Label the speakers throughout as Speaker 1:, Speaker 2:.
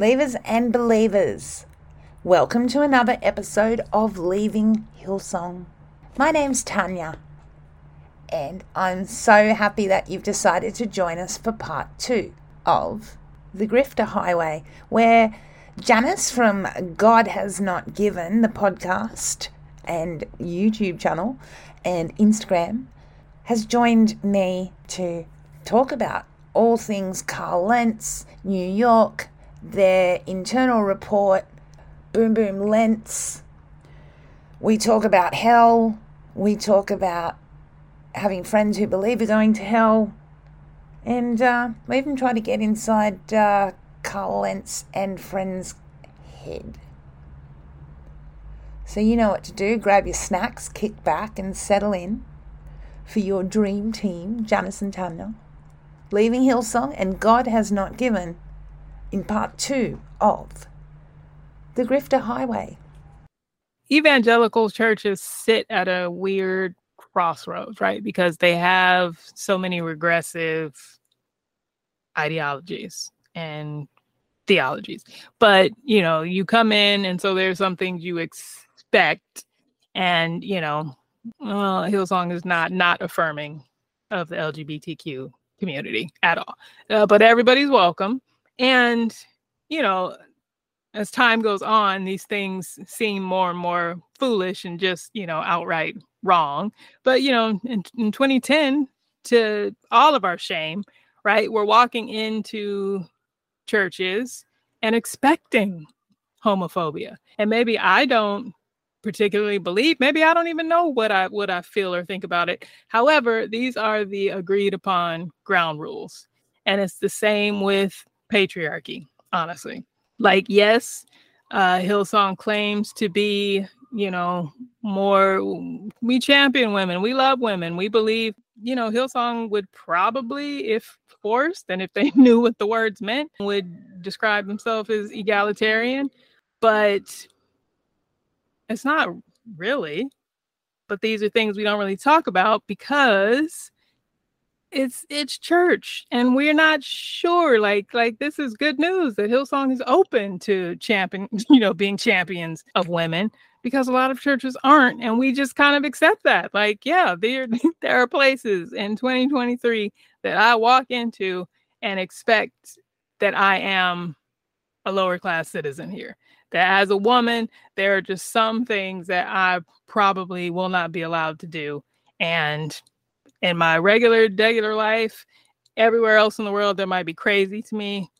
Speaker 1: Leavers and believers. Welcome to another episode of Leaving Hillsong. My name's Tanya, and I'm so happy that you've decided to join us for part two of The Grifter Highway, where Janice from God Has Not Given, the podcast and YouTube channel and Instagram, has joined me to talk about all things Carl Lentz, New York, their internal report, Boom Boom Lentz. We talk about hell. We talk about having friends who believe are going to hell. And uh, we even try to get inside uh, Carl Lentz and friends' head. So you know what to do. Grab your snacks, kick back, and settle in for your dream team, Janice and Tanya leaving Hillsong and God Has Not Given in part two of The Grifter Highway.
Speaker 2: Evangelical churches sit at a weird crossroads, right? Because they have so many regressive ideologies and theologies. But, you know, you come in and so there's some things you expect and, you know, well, Hillsong is not not affirming of the LGBTQ community at all. Uh, but everybody's welcome. And, you know, as time goes on, these things seem more and more foolish and just, you know, outright wrong. But, you know, in, in 2010, to all of our shame, right, we're walking into churches and expecting homophobia. And maybe I don't particularly believe maybe i don't even know what i what i feel or think about it however these are the agreed upon ground rules and it's the same with patriarchy honestly like yes, uh, Hillsong claims to be, you know, more we champion women, we love women, we believe, you know, Hillsong would probably, if forced and if they knew what the words meant, would describe themselves as egalitarian, but it's not really. But these are things we don't really talk about because it's it's church and we're not sure like like this is good news that hillsong is open to champion you know being champions of women because a lot of churches aren't and we just kind of accept that like yeah there there are places in 2023 that i walk into and expect that i am a lower class citizen here that as a woman there are just some things that i probably will not be allowed to do and in my regular, regular life, everywhere else in the world that might be crazy to me,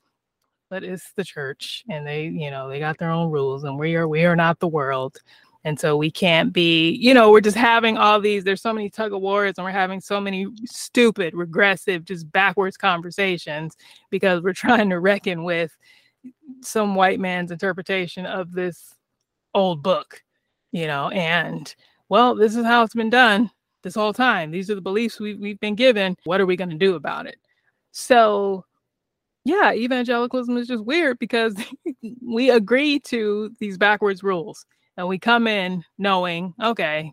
Speaker 2: but it's the church, and they, you know, they got their own rules, and we are we are not the world. And so we can't be, you know, we're just having all these, there's so many tug of wars and we're having so many stupid, regressive, just backwards conversations because we're trying to reckon with some white man's interpretation of this old book, you know, and well, this is how it's been done this whole time. These are the beliefs we, we've been given. What are we going to do about it? So, yeah, evangelicalism is just weird because we agree to these backwards rules and we come in knowing, okay,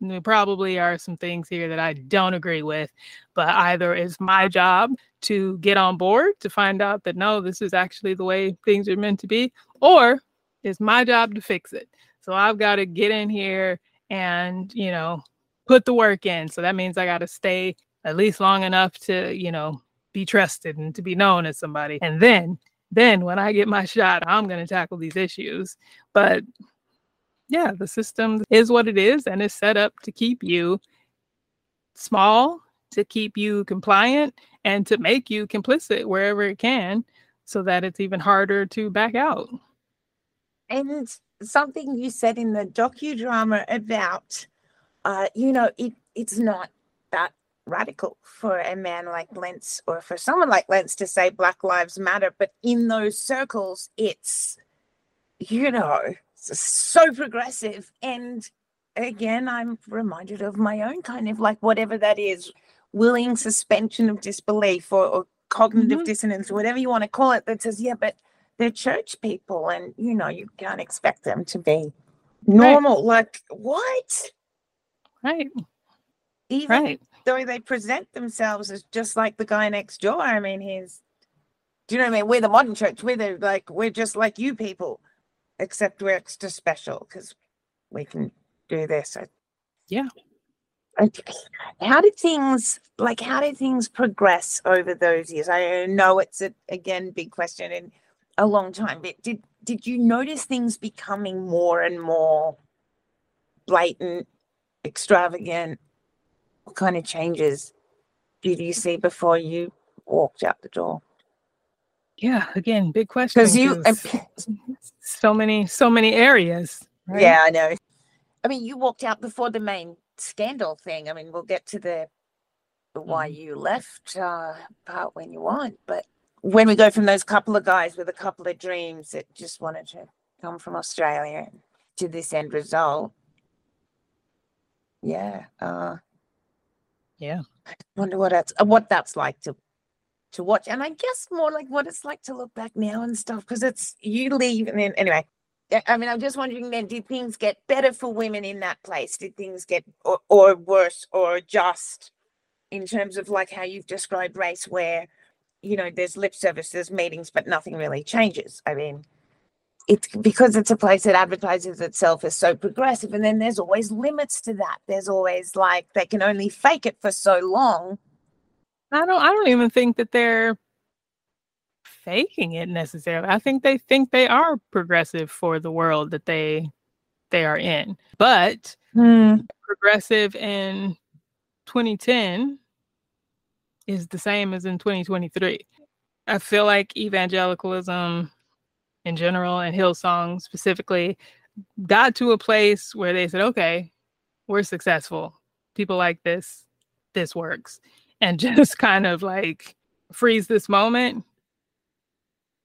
Speaker 2: there probably are some things here that I don't agree with, but either it's my job to get on board to find out that no, this is actually the way things are meant to be, or it's my job to fix it. So I've got to get in here and, you know, put the work in. So that means I got to stay at least long enough to, you know, be trusted and to be known as somebody. And then, then when I get my shot, I'm going to tackle these issues. But yeah, the system is what it is and is set up to keep you small, to keep you compliant, and to make you complicit wherever it can so that it's even harder to back out.
Speaker 1: And something you said in the docudrama about uh, you know, it it's not that radical for a man like Lentz or for someone like Lentz to say Black Lives Matter, but in those circles, it's you know so progressive. And again, I'm reminded of my own kind of like whatever that is, willing suspension of disbelief or, or cognitive mm-hmm. dissonance, or whatever you want to call it, that says, yeah, but they're church people, and you know, you can't expect them to be normal. Right. Like what?
Speaker 2: Right.
Speaker 1: Even right. though they present themselves as just like the guy next door. I mean, he's, do you know what I mean? We're the modern church. We're the, like, we're just like you people, except we're extra special because we can do this.
Speaker 2: yeah.
Speaker 1: How did things like how did things progress over those years? I know it's a again big question in a long time, but did did you notice things becoming more and more blatant extravagant? What kind of changes did you see before you walked out the door?
Speaker 2: Yeah, again, big question.
Speaker 1: Because you,
Speaker 2: so many, so many areas.
Speaker 1: Right? Yeah, I know. I mean, you walked out before the main scandal thing. I mean, we'll get to the, the why mm-hmm. you left uh, part when you want, but when we go from those couple of guys with a couple of dreams that just wanted to come from Australia to this end result, yeah uh
Speaker 2: yeah.
Speaker 1: i wonder what that's uh, what that's like to to watch and i guess more like what it's like to look back now and stuff because it's you leave and then anyway i mean i'm just wondering then did things get better for women in that place? Did things get or, or worse or just in terms of like how you've described race where you know there's lip services meetings but nothing really changes? I mean it's because it's a place that advertises itself as so progressive and then there's always limits to that. There's always like they can only fake it for so long.
Speaker 2: I don't i don't even think that they're faking it necessarily. I think they think they are progressive for the world that they they are in. But
Speaker 1: hmm.
Speaker 2: progressive in 2010 is the same as in 2023 i feel like evangelicalism in general and Hillsong specifically got to a place where they said, okay, we're successful. People like this, this works. And just kind of like freeze this moment,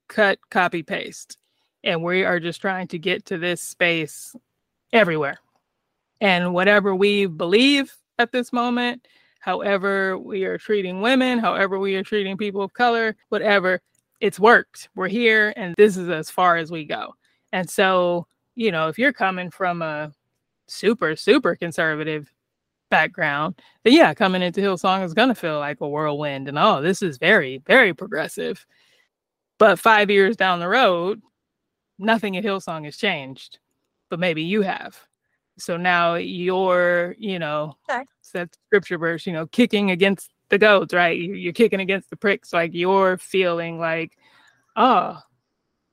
Speaker 2: cut, copy, paste. And we are just trying to get to this space everywhere. And whatever we believe at this moment, however we are treating women, however we are treating people of color, whatever, it's worked. We're here and this is as far as we go. And so, you know, if you're coming from a super, super conservative background, then yeah, coming into Hillsong is going to feel like a whirlwind and oh, this is very, very progressive. But five years down the road, nothing at Hillsong has changed, but maybe you have. So now you're, you know, okay. that scripture verse, you know, kicking against the goats, right? You're kicking against the pricks. Like you're feeling like, oh,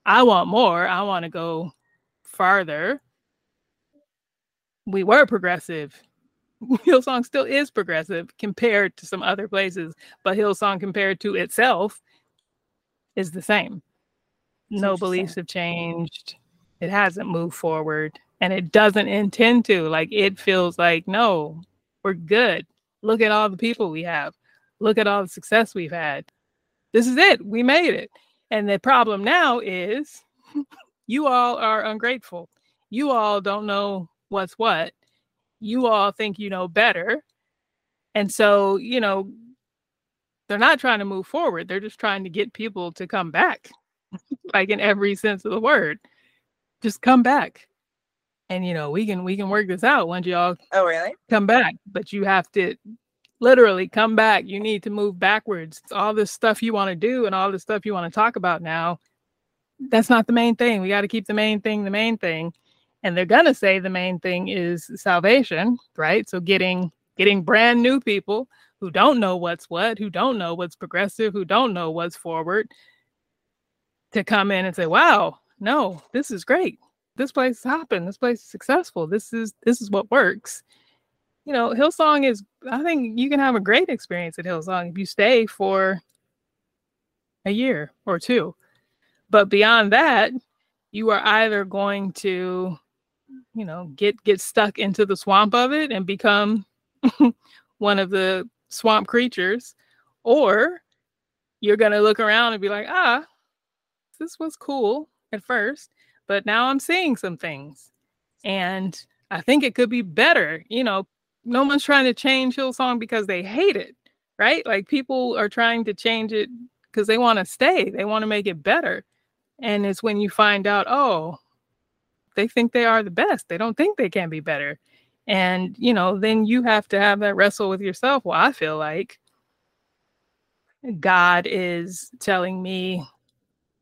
Speaker 2: I want more. I want to go farther. We were progressive. Hillsong still is progressive compared to some other places, but Hillsong compared to itself is the same. No beliefs have changed. It hasn't moved forward and it doesn't intend to. Like it feels like, no, we're good. Look at all the people we have. Look at all the success we've had. This is it. We made it. And the problem now is you all are ungrateful. You all don't know what's what. You all think you know better. And so, you know, they're not trying to move forward. They're just trying to get people to come back, like in every sense of the word. Just come back and you know we can we can work this out once y'all
Speaker 1: oh really
Speaker 2: come back but you have to literally come back. You need to move backwards. All this stuff you want to do and all this stuff you want to talk about now. That's not the main thing. We got to keep the main thing the main thing. And they're going to say the main thing is salvation right? So getting getting brand new people who don't know what's what who don't know what's progressive who don't know what's forward to come in and say wow no this is great. This place is hopping. This place is successful. This is this is what works. You know, Hillsong is. I think you can have a great experience at Hillsong if you stay for a year or two. But beyond that, you are either going to, you know, get get stuck into the swamp of it and become one of the swamp creatures, or you're gonna look around and be like, ah, this was cool at first but now I'm seeing some things. And I think it could be better. You know, no one's trying to change Hillsong because they hate it, right? Like people are trying to change it because they want to stay, they want to make it better. And it's when you find out, oh, they think they are the best. They don't think they can be better. And, you know, then you have to have that wrestle with yourself. Well, I feel like God is telling me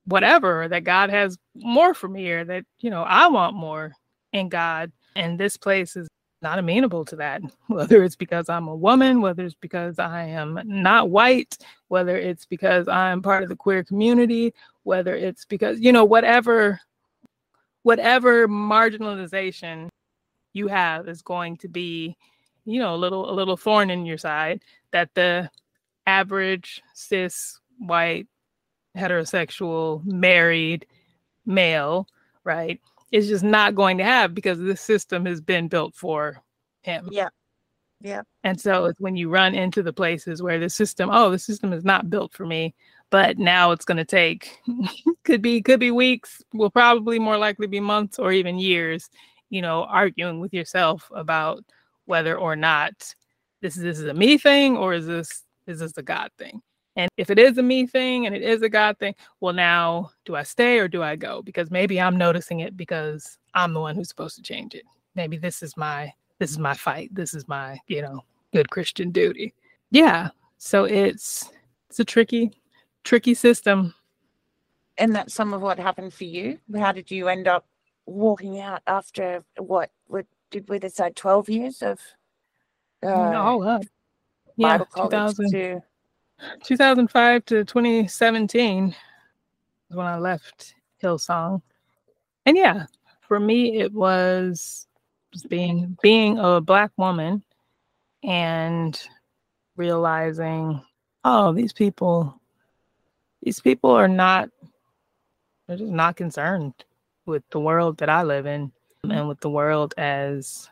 Speaker 2: whatever that God has more for me or that, you know, I want more in God. And this place is not amenable to that, whether it's because I'm a woman, whether it's because I am not white, whether it's because I'm part of the queer community, whether it's because, you know, whatever whatever marginalization you have is going to be, you know, a little a little thorn in your side that the average cis white heterosexual married male, right, is just not going to have because this system has been built for him.
Speaker 1: Yeah. Yeah.
Speaker 2: And so it's when you run into the places where the system, oh, the system is not built for me, but now it's going to take could be could be weeks, will probably more likely be months or even years, you know, arguing with yourself about whether or not this is this is a me thing or is this is this a God thing? And if it is a me thing and it is a God thing, well, now do I stay or do I go? Because maybe I'm noticing it because I'm the one who's supposed to change it. Maybe this is my this is my fight. This is my, you know, good Christian duty. Yeah. So it's it's a tricky, tricky system.
Speaker 1: And that's some of what happened for you. How did you end up walking out after what what did we decide 12 years of
Speaker 2: uh, all up. Yeah, 2000. To, 2005 to 2017 is when I left Hillsong. And yeah, for me it was being being a black woman and realizing oh these people these people are not they're just not concerned with the world that I live in and with the world as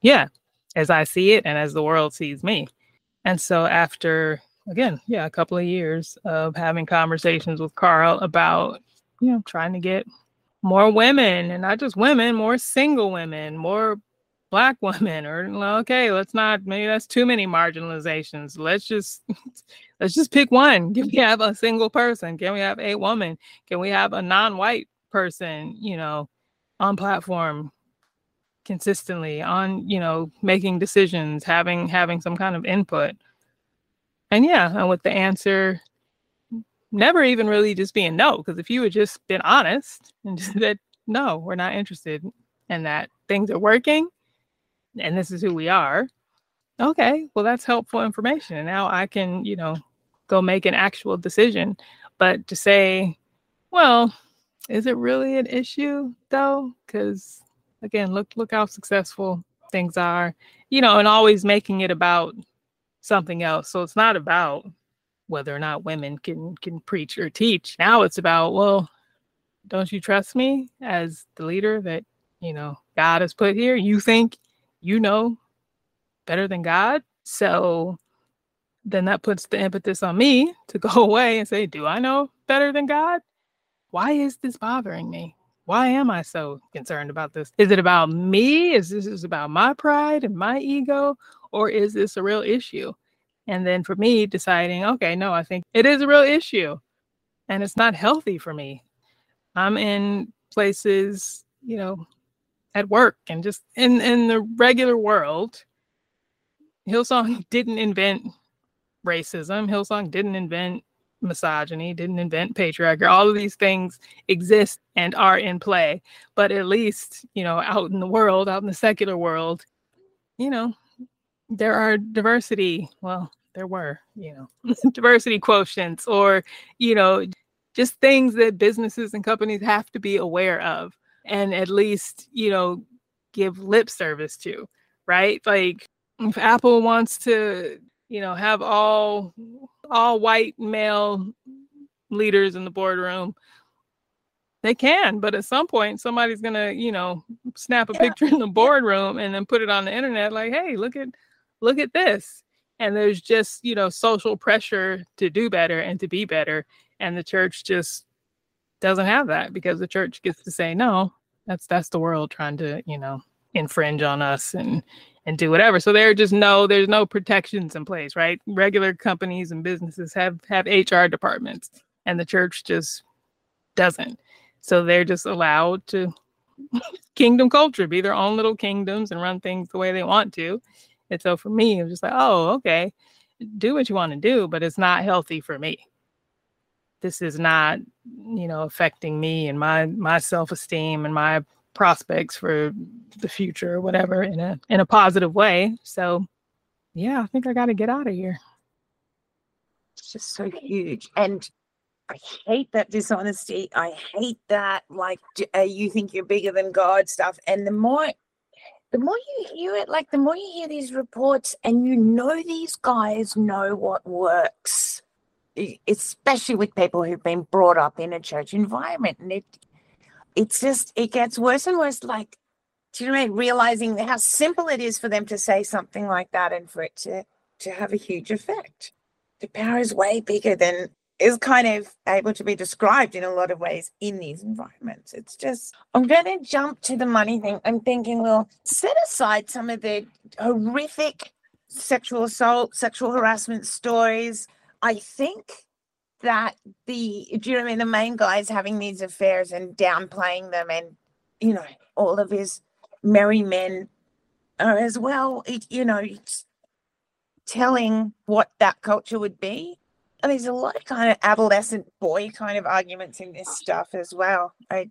Speaker 2: yeah as I see it and as the world sees me. And so after again, yeah, a couple of years of having conversations with Carl about, you know, trying to get more women and not just women, more single women, more black women or okay let's not maybe that's too many marginalizations. Let's just let's just pick one. Can we have a single person? Can we have a woman? Can we have a non-white person you know on platform consistently on you know making decisions having having some kind of input and yeah and with the answer never even really just being no because if you had just been honest and just said no we're not interested and that things are working and this is who we are. Okay, well, that's helpful information. And now I can, you know, go make an actual decision. But to say, well, is it really an issue though? Because again, look look how successful things are, you know, and always making it about something else. So it's not about whether or not women can can preach or teach. Now it's about, well, don't you trust me as the leader that you know God has put here? You think you know better than God. So then that puts the impetus on me to go away and say, Do I know better than God? Why is this bothering me? Why am I so concerned about this? Is it about me? Is this is about my pride and my ego? Or is this a real issue? And then for me, deciding, okay, no, I think it is a real issue and it's not healthy for me. I'm in places, you know, at work and just in in the regular world hillsong didn't invent racism hillsong didn't invent misogyny didn't invent patriarchy all of these things exist and are in play but at least you know out in the world out in the secular world you know there are diversity well there were you know diversity quotients or you know just things that businesses and companies have to be aware of and at least, you know, give lip service to, right? Like if Apple wants to, you know, have all all white male leaders in the boardroom, they can, but at some point somebody's gonna, you know, snap a picture in the boardroom and then put it on the internet like, hey, look at look at this. And there's just, you know, social pressure to do better and to be better. And the church just doesn't have that because the church gets to say, no, that's that's the world trying to, you know, infringe on us and and do whatever. So there are just no there's no protections in place, right? Regular companies and businesses have have HR departments and the church just doesn't. So they're just allowed to kingdom culture, be their own little kingdoms and run things the way they want to. And so for me, was just like, oh, okay, do what you want to do, but it's not healthy for me. This is not you know affecting me and my my self-esteem and my prospects for the future or whatever in a in a positive way. So yeah i think i got to get out of here.
Speaker 1: It's just so huge and i hate that dishonesty i hate that like uh, you think you're bigger than god stuff and the more the more you hear it like the more you hear these reports and you know these guys know what works especially with people who've been brought up in a church environment. And it it's just it gets worse and worse. Like, do you know I mean? Realizing how simple it is for them to say something like that and for it to to have a huge effect. The power is way bigger than is kind of able to be described in a lot of ways in these environments. It's just, I'm going to jump to the money thing. I'm thinking, well, set aside some of the horrific sexual assault, sexual harassment stories, I think that the do you know what I mean the main guy is having these affairs and downplaying them and you know all of his merry men are as well you know telling what that culture would be and there's a lot of kind of adolescent boy kind of arguments in this stuff as well. I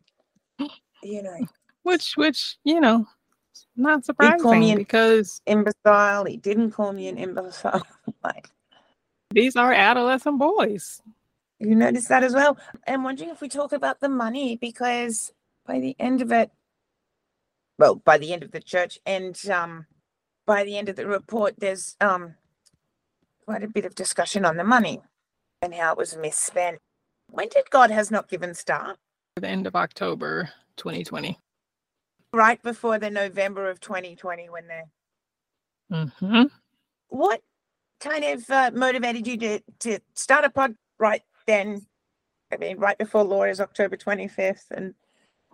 Speaker 1: you know.
Speaker 2: Which which you know not surprising because
Speaker 1: imbecile. He didn't call me an imbecile. Like
Speaker 2: these are adolescent boys.
Speaker 1: You notice that as well. I'm wondering if we talk about the money because by the end of it, well, by the end of the church and um, by the end of the report, there's um, quite a bit of discussion on the money and how it was misspent. When did God Has Not Given start?
Speaker 2: The end of October 2020.
Speaker 1: Right before the November of 2020 when they.
Speaker 2: Mm-hmm.
Speaker 1: What kind of uh, motivated you to to start a pod right then? I mean, right before Laura's October twenty fifth, and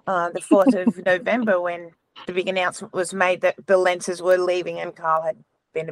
Speaker 1: uh, the 4th of November when the big announcement was made that the Lentzes were leaving and Carl had been.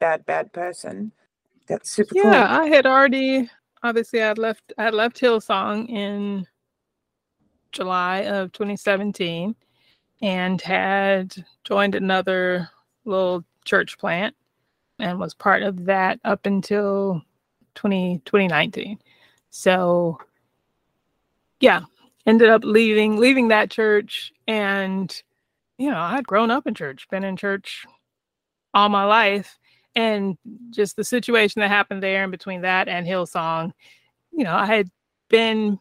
Speaker 1: bad, bad person. That's super
Speaker 2: Yeah,
Speaker 1: cool.
Speaker 2: I had already obviously I'd left I left Hillsong in July of 2017 and had joined another little church plant and was part of that up until 20, 2019. So yeah, ended up leaving leaving that church and you know, I'd grown up in church, been in church all my life and just the situation that happened there in between that and Hillsong, you know, I had been,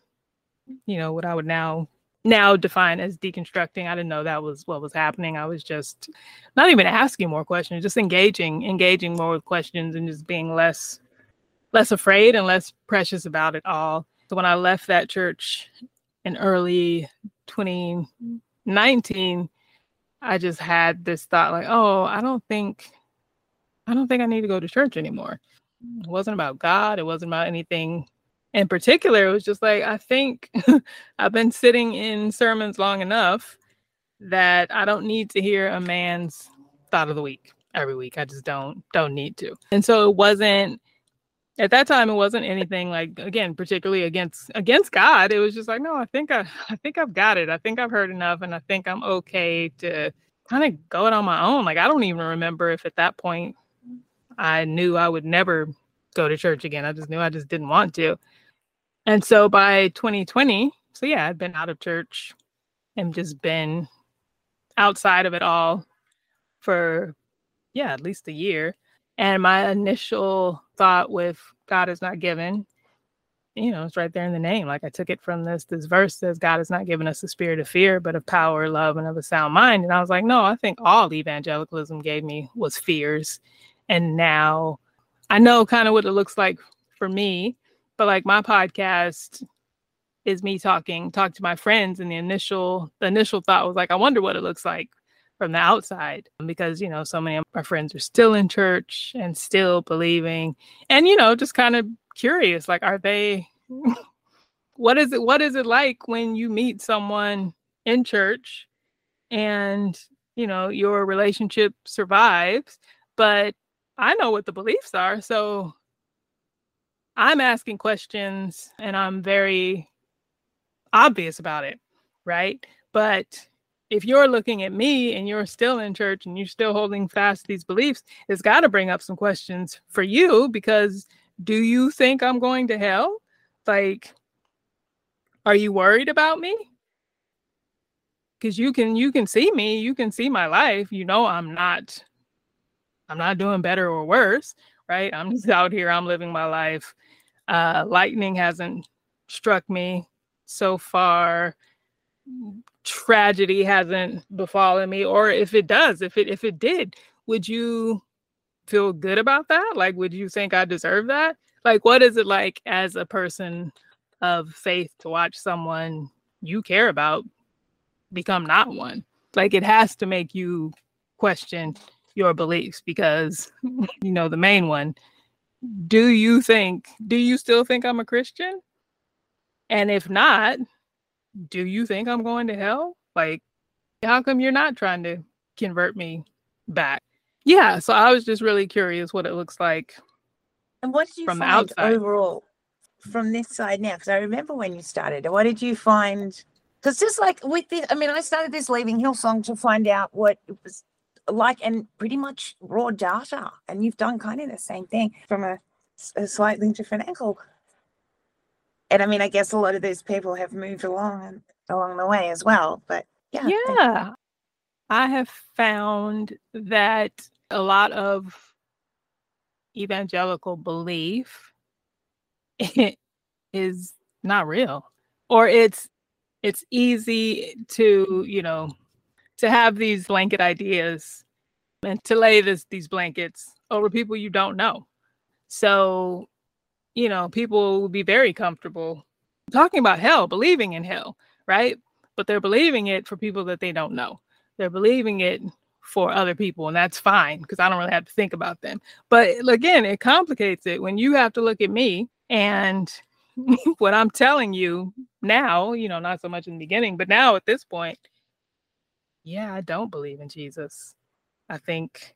Speaker 2: you know, what I would now now define as deconstructing. I didn't know that was what was happening. I was just not even asking more questions, just engaging, engaging more with questions and just being less less afraid and less precious about it all. So when I left that church in early 2019, I just had this thought like, oh, I don't think I don't think I need to go to church anymore. It wasn't about God. It wasn't about anything in particular. It was just like, I think I've been sitting in sermons long enough that I don't need to hear a man's thought of the week every week. I just don't don't need to. And so it wasn't at that time it wasn't anything like again particularly against against God. It was just like, no, I think I I think I've got it. I think I've heard enough and I think I'm okay to kind of go it on my own. Like I don't even remember if at that point I knew I would never go to church again. I just knew I just didn't want to. And so by 2020, so yeah, I'd been out of church and just been outside of it all for yeah, at least a year. And my initial thought with God is not given, you know, it's right there in the name. Like I took it from this this verse says God has not given us a spirit of fear, but of power, love, and of a sound mind. And I was like, no, I think all evangelicalism gave me was fears and now I know kind of what it looks like for me, but like my podcast is me talking, talk to my friends, and the initial the initial thought was like, I wonder what it looks like from the outside because you know so many of my friends are still in church and still believing, and you know just kind of curious, like, are they? what is it? What is it like when you meet someone in church, and you know your relationship survives, but I know what the beliefs are. So I'm asking questions and I'm very obvious about it. Right. But if you're looking at me and you're still in church and you're still holding fast these beliefs, it's got to bring up some questions for you because do you think I'm going to hell? Like, are you worried about me? Because you can you can see me, you can see my life. You know I'm not I'm not doing better or worse, right? I'm just out here, I'm living my life. Uh, lightning hasn't struck me so far. Tragedy hasn't befallen me, or if it does, if it if it did, would you feel good about that? Like, would you think I deserve that? Like, what is it like as a person of faith to watch someone you care about become not one? Like, it has to make you question your beliefs because, you know, the main one do you think, do you still think I'm a Christian? And if not, do you think I'm going to hell? Like, how come you're not trying to convert me back? Yeah, so I was just really curious what it looks like.
Speaker 1: And what did you from find overall from this side now? Because I remember when you started. What did you find? Because just like with this, I mean, I started this leaving Hillsong to find out what it was like, and pretty much raw data. And you've done kind of the same thing from a, a slightly different angle and I mean, I guess a lot of those people have moved along along the way as well. But yeah,
Speaker 2: yeah, I have found that a lot of evangelical belief is not real, or it's it's easy to you know to have these blanket ideas and to lay this these blankets over people you don't know. So you know, people will be very comfortable talking about hell, believing in hell, right? But they're believing it for people that they don't know. They're believing it for other people, and that's fine because I don't really have to think about them. But again, it complicates it when you have to look at me and what I'm telling you now, you know, not so much in the beginning, but now at this point, yeah, I don't believe in Jesus. I think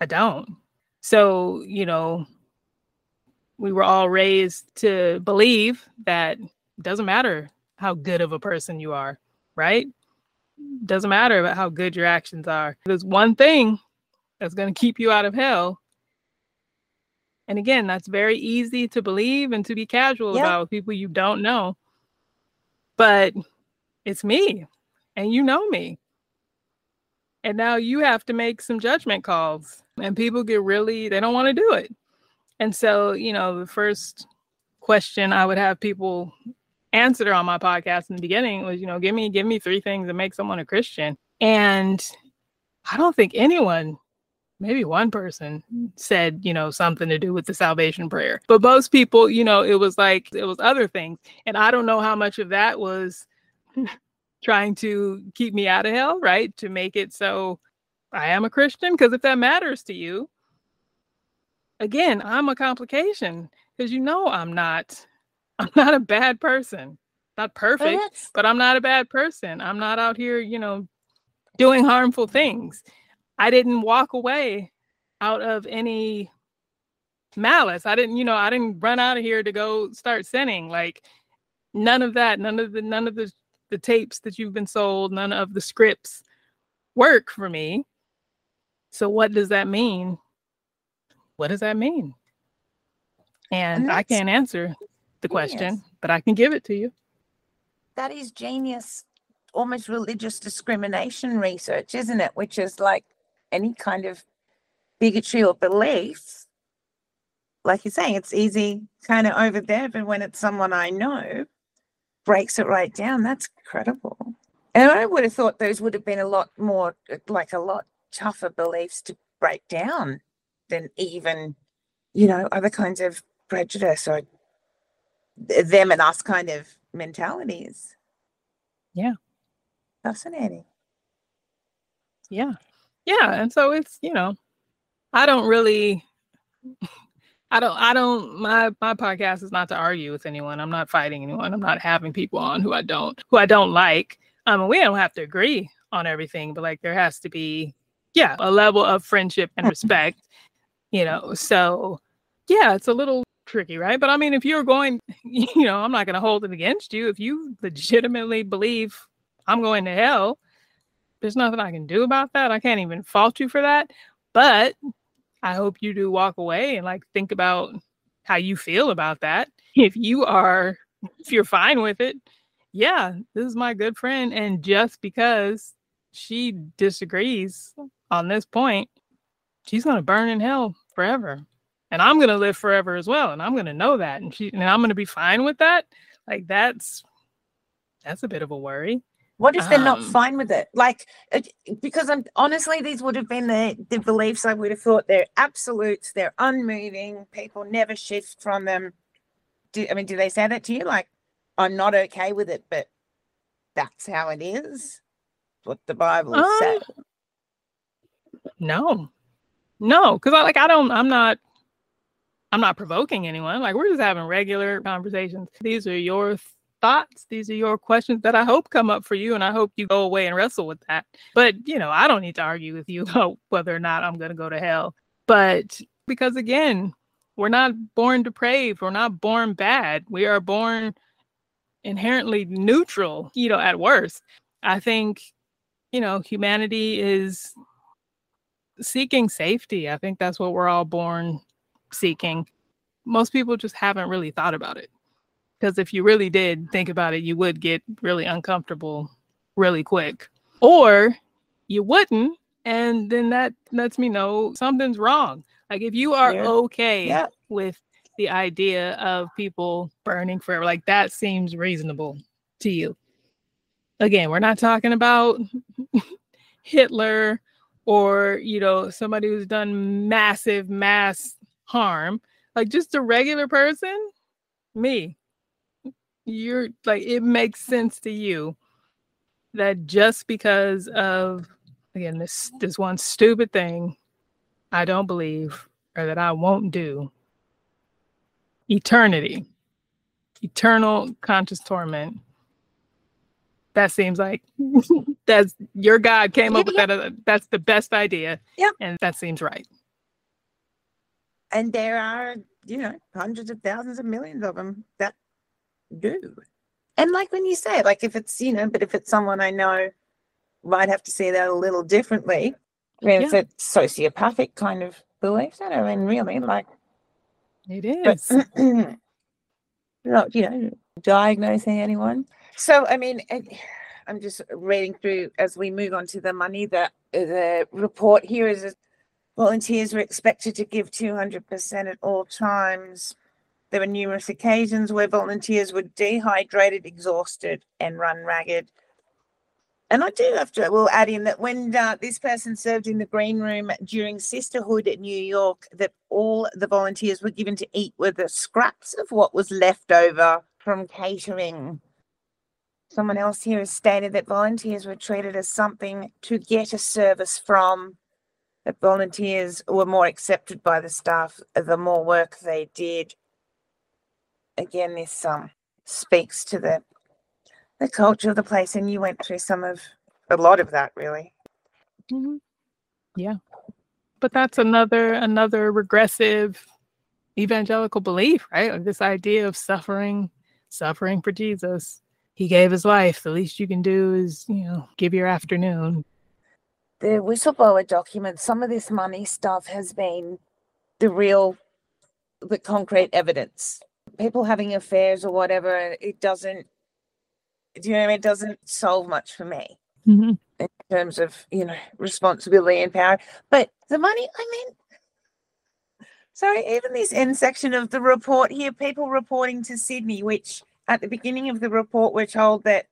Speaker 2: I don't. So, you know, we were all raised to believe that it doesn't matter how good of a person you are, right? Doesn't matter about how good your actions are. There's one thing that's going to keep you out of hell. And again, that's very easy to believe and to be casual about people you don't know. But it's me, and you know me. And now you have to make some judgment calls. And people get really, they don't want to do it. And so, you know, the first question I would have people answer on my podcast in the beginning was, you know, give me give me three things that make someone a Christian. And I don't think anyone, maybe one person said, you know, something to do with the salvation prayer. But most people, you know, it was like it was other things. And I don't know how much of that was trying to keep me out of hell, right? To make it so I am a Christian. Because if that matters to you, again, I'm a complication because you know I'm not I'm not a bad person. Not perfect, but I'm not a bad person. I'm not out here, you know, doing harmful things. I didn't walk away out of any malice. I didn't, you know, I didn't run out of here to go start sinning. Like none of that, none of the none of the the tapes that you've been sold, none of the scripts work for me. So what does that mean? what does that mean? And, and I can't answer the question, genius. but I can give it to you.
Speaker 1: That is genius, almost religious discrimination research, isn't it? Which is like any kind of bigotry or belief. Like you're saying, it's easy kind of over there, but when it's someone I know, breaks it right down. That's incredible. And I would have thought those would have been a lot more, like a lot tougher beliefs to break down than even, you know, other kinds of prejudice or them and us kind of mentalities.
Speaker 2: Yeah.
Speaker 1: Fascinating.
Speaker 2: Yeah. Yeah. And so it's, you know, I don't really I don't I don't my my podcast is not to argue with anyone. I'm not fighting anyone. I'm not having people on who I don't who I don't like. Um we don't have to agree on everything, but like there has to be yeah, a level of friendship and respect you know so yeah it's a little tricky right but i mean if you're going you know i'm not going to hold it against you if you legitimately believe i'm going to hell there's nothing i can do about that i can't even fault you for that but i hope you do walk away and like think about how you feel about that. If you are if you're fine with it yeah this is my good friend and just because she disagrees on this point she's going to burn in hell forever. And i'm going to live forever as well and i'm going to know that and she and i'm going to be fine with that. Like that's that's a bit of a worry
Speaker 1: What if they're not
Speaker 2: Um,
Speaker 1: fine with it? Like, because I'm honestly, these would have been the, the beliefs I would have thought they're absolutes, they're unmoving, people never shift from them. Do, I mean, do they say that to you? Like, I'm not okay with it, but that's how it is. What the Bible
Speaker 2: Um,
Speaker 1: says.
Speaker 2: No, no, because I like I don't. I'm not. I'm not provoking anyone. Like we're just having regular conversations. These are your thoughts. These are your questions that I hope come up for you, and I hope you go away and wrestle with that. But you know, I don't need to argue with you about whether or not I'm going to go to hell. But because again, we're not born depraved. We're not born bad. We are born inherently neutral. You know, at worst, I think you know humanity is seeking safety. I think that's what we're all born seeking. Most people just haven't really thought about it. Because if you really did think about it, you would get really uncomfortable really quick. Or you wouldn't. And then that lets me know something's wrong. Like if you are
Speaker 1: Yeah.
Speaker 2: okay
Speaker 1: Yeah.
Speaker 2: with the idea of people burning forever, like that seems reasonable to you. Again, we're not talking about Hitler or you know somebody who's done massive mass harm like just a regular person me you're like it makes sense to you that just because of again this this one stupid thing i don't believe or that i won't do eternity eternal conscious torment that seems like that's your god came up with
Speaker 1: Yeah.
Speaker 2: that uh, that's the best idea
Speaker 1: Yeah.
Speaker 2: and that seems right
Speaker 1: And there are, you know, hundreds of thousands of millions of them that do. And like when you say, like if it's, you know, but if it's someone I know, might have to see that a little differently. I mean, it's a sociopathic kind of belief. I mean, really, like,
Speaker 2: it is.
Speaker 1: but not, you know, diagnosing anyone. So, I mean, I'm just reading through as we move on to the money. that the report here is volunteers were expected to give 200% at all times. There were numerous occasions where volunteers were dehydrated, exhausted, and run ragged. And I do have to, we'll add in that when uh, this person served in the green room during Sisterhood at New York, that all the volunteers were given to eat were the scraps of what was left over from catering. Someone else here has stated that volunteers were treated as something to get a service from, that volunteers were more accepted by the staff the more work they did. Again, this um, speaks to the the culture of the place, and you went through some of a lot of that, really.
Speaker 2: Mhm. yeah but that's another another regressive evangelical belief right this idea of suffering suffering for jesus he gave his life the least you can do is you know give your afternoon
Speaker 1: the whistleblower documents, some of this money stuff has been the real, the concrete evidence. People having affairs or whatever, it doesn't, do you know I mean? It doesn't solve much for me
Speaker 2: Mhm.
Speaker 1: in terms of, you know, responsibility and power. But the money, I mean, sorry, even this end section of the report here, people reporting to Sydney, which at the beginning of the report, we're told that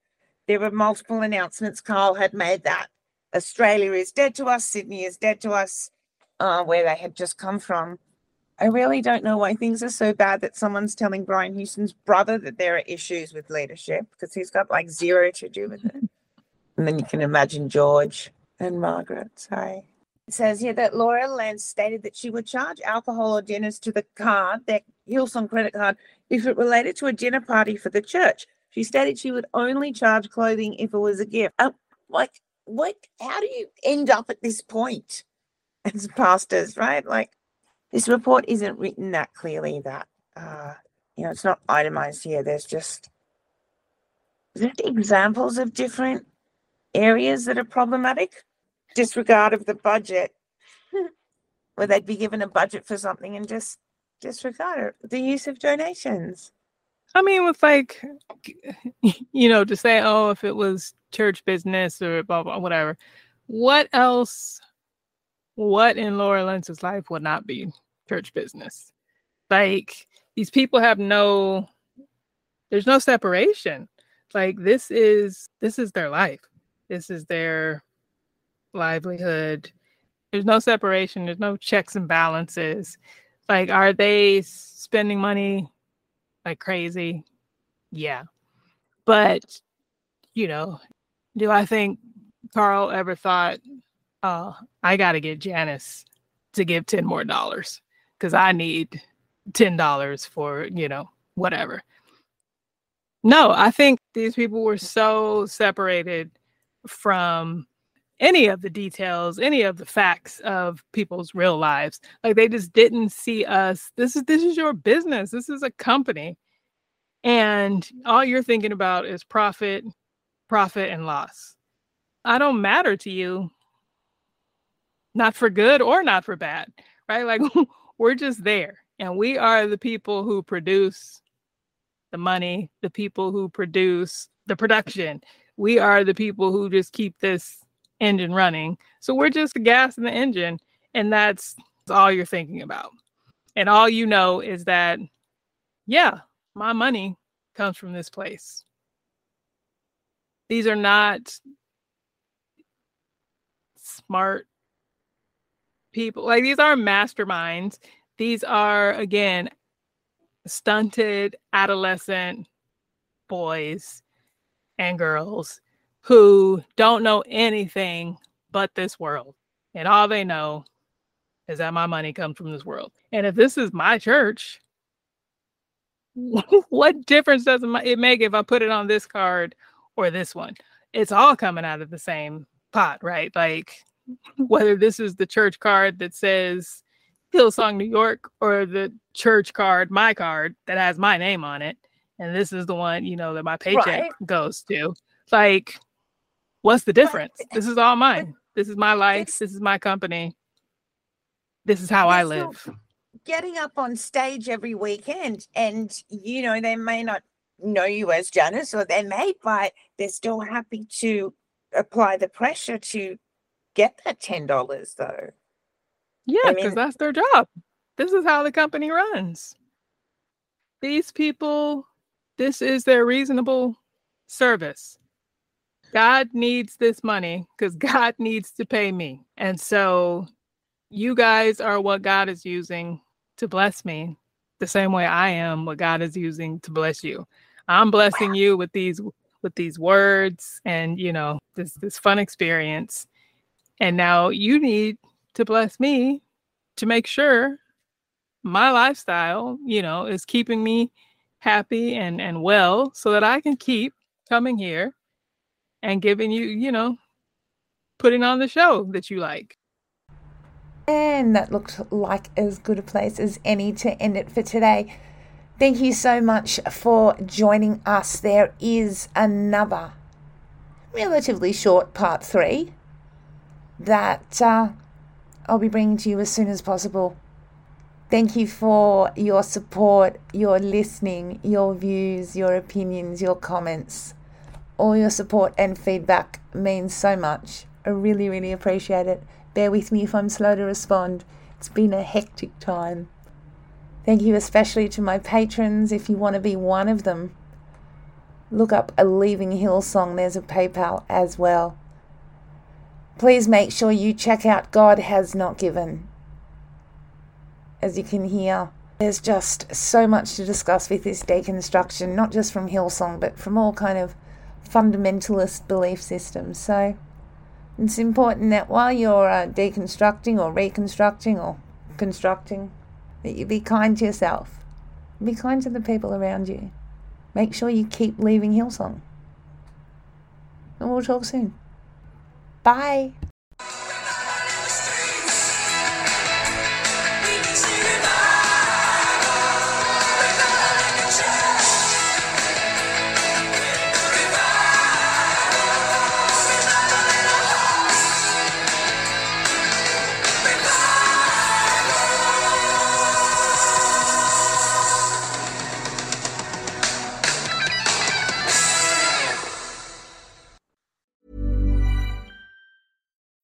Speaker 1: there were multiple announcements. Carl had made that Australia is dead to us, Sydney is dead to us, uh, where they had just come from. I really don't know why things are so bad that someone's telling Brian Houston's brother that there are issues with leadership because he's got like zero to do with it. and then you can imagine George and Margaret. Sorry. It says here that Laura Lentz stated that she would charge alcohol or dinners to the card, their Hillsong credit card, if it related to a dinner party for the church. She stated she would only charge clothing if it was a gift. Um, like, what? How do you end up at this point as pastors, right? Like, this report isn't written that clearly that, uh, you know, it's not itemized here. There's just, just examples of different areas that are problematic. Disregard of the budget, where they'd be given a budget for something and just disregard it. The use of donations.
Speaker 2: I mean, with like, you know, to say, oh, if it was church business or blah, blah, whatever, what else, what in Laura Lentz's life would not be church business? Like, these people have no, there's no separation. Like this is this is their life. This is their livelihood. There's no separation, there's no checks and balances. Like are they spending money like crazy? Yeah. But you know, do I think Carl ever thought, uh, I got to get Janice to give 10 more dollars because I need $10 for, you know, whatever. No, I think these people were so separated from any of the details, any of the facts of people's real lives. Like they just didn't see us. This is this is your business. This is a company. And all you're thinking about is profit, profit and loss. I don't matter to you. Not for good or not for bad, right? Like we're just there. And we are the people who produce the money, the people who produce the production. We are the people who just keep this engine running. So we're just the gas in the engine. And that's all you're thinking about. And all you know is that, yeah, my money comes from this place. These are not smart people. Like these are masterminds. These are, again, stunted adolescent boys and girls who don't know anything but this world. And all they know is that my money comes from this world. And if this is my church, what difference does it make if I put it on this card or this one? It's all coming out of the same pot, right? Like whether this is the church card that says Hillsong New York or the church card, my card that has my name on it, and this is the one you know that my paycheck right. goes to. Like, what's the difference? This is all mine. This is my life. This is my company. This is how I live.
Speaker 1: Getting up on stage every weekend, and you know they may not know you as Janice, or they may, but they're still happy to apply the pressure to get that ten dollars though.
Speaker 2: Yeah, because I mean, that's their job. This is how the company runs. These people, this is their reasonable service. God needs this money because God needs to pay me. And so you guys are what God is using to bless me the same way I am what God is using to bless you. I'm blessing wow. you with these with these words and you know this this fun experience and now you need to bless me to make sure my lifestyle, you know, is keeping me happy and and well so that I can keep coming here and giving you, you know, putting on the show that you like.
Speaker 1: And that looked like as good a place as any to end it for today. Thank you so much for joining us. There is another relatively short part three that uh, I'll be bringing to you as soon as possible. Thank you for your support, your listening, your views, your opinions, your comments. All your support and feedback means so much. I really, really appreciate it. Bear with me if I'm slow to respond. It's been a hectic time. Thank you especially to my patrons. If you want to be one of them, look up a Leaving Hillsong. There's a PayPal as well please make sure you check out God Has Not Given. As you can hear, there's just so much to discuss with this deconstruction, not just from Hillsong, but from all kind of fundamentalist belief systems. So it's important that while you're uh, deconstructing or reconstructing or constructing, that you be kind to yourself. Be kind to the people around you. Make sure you keep leaving Hillsong. And we'll talk soon. Bye.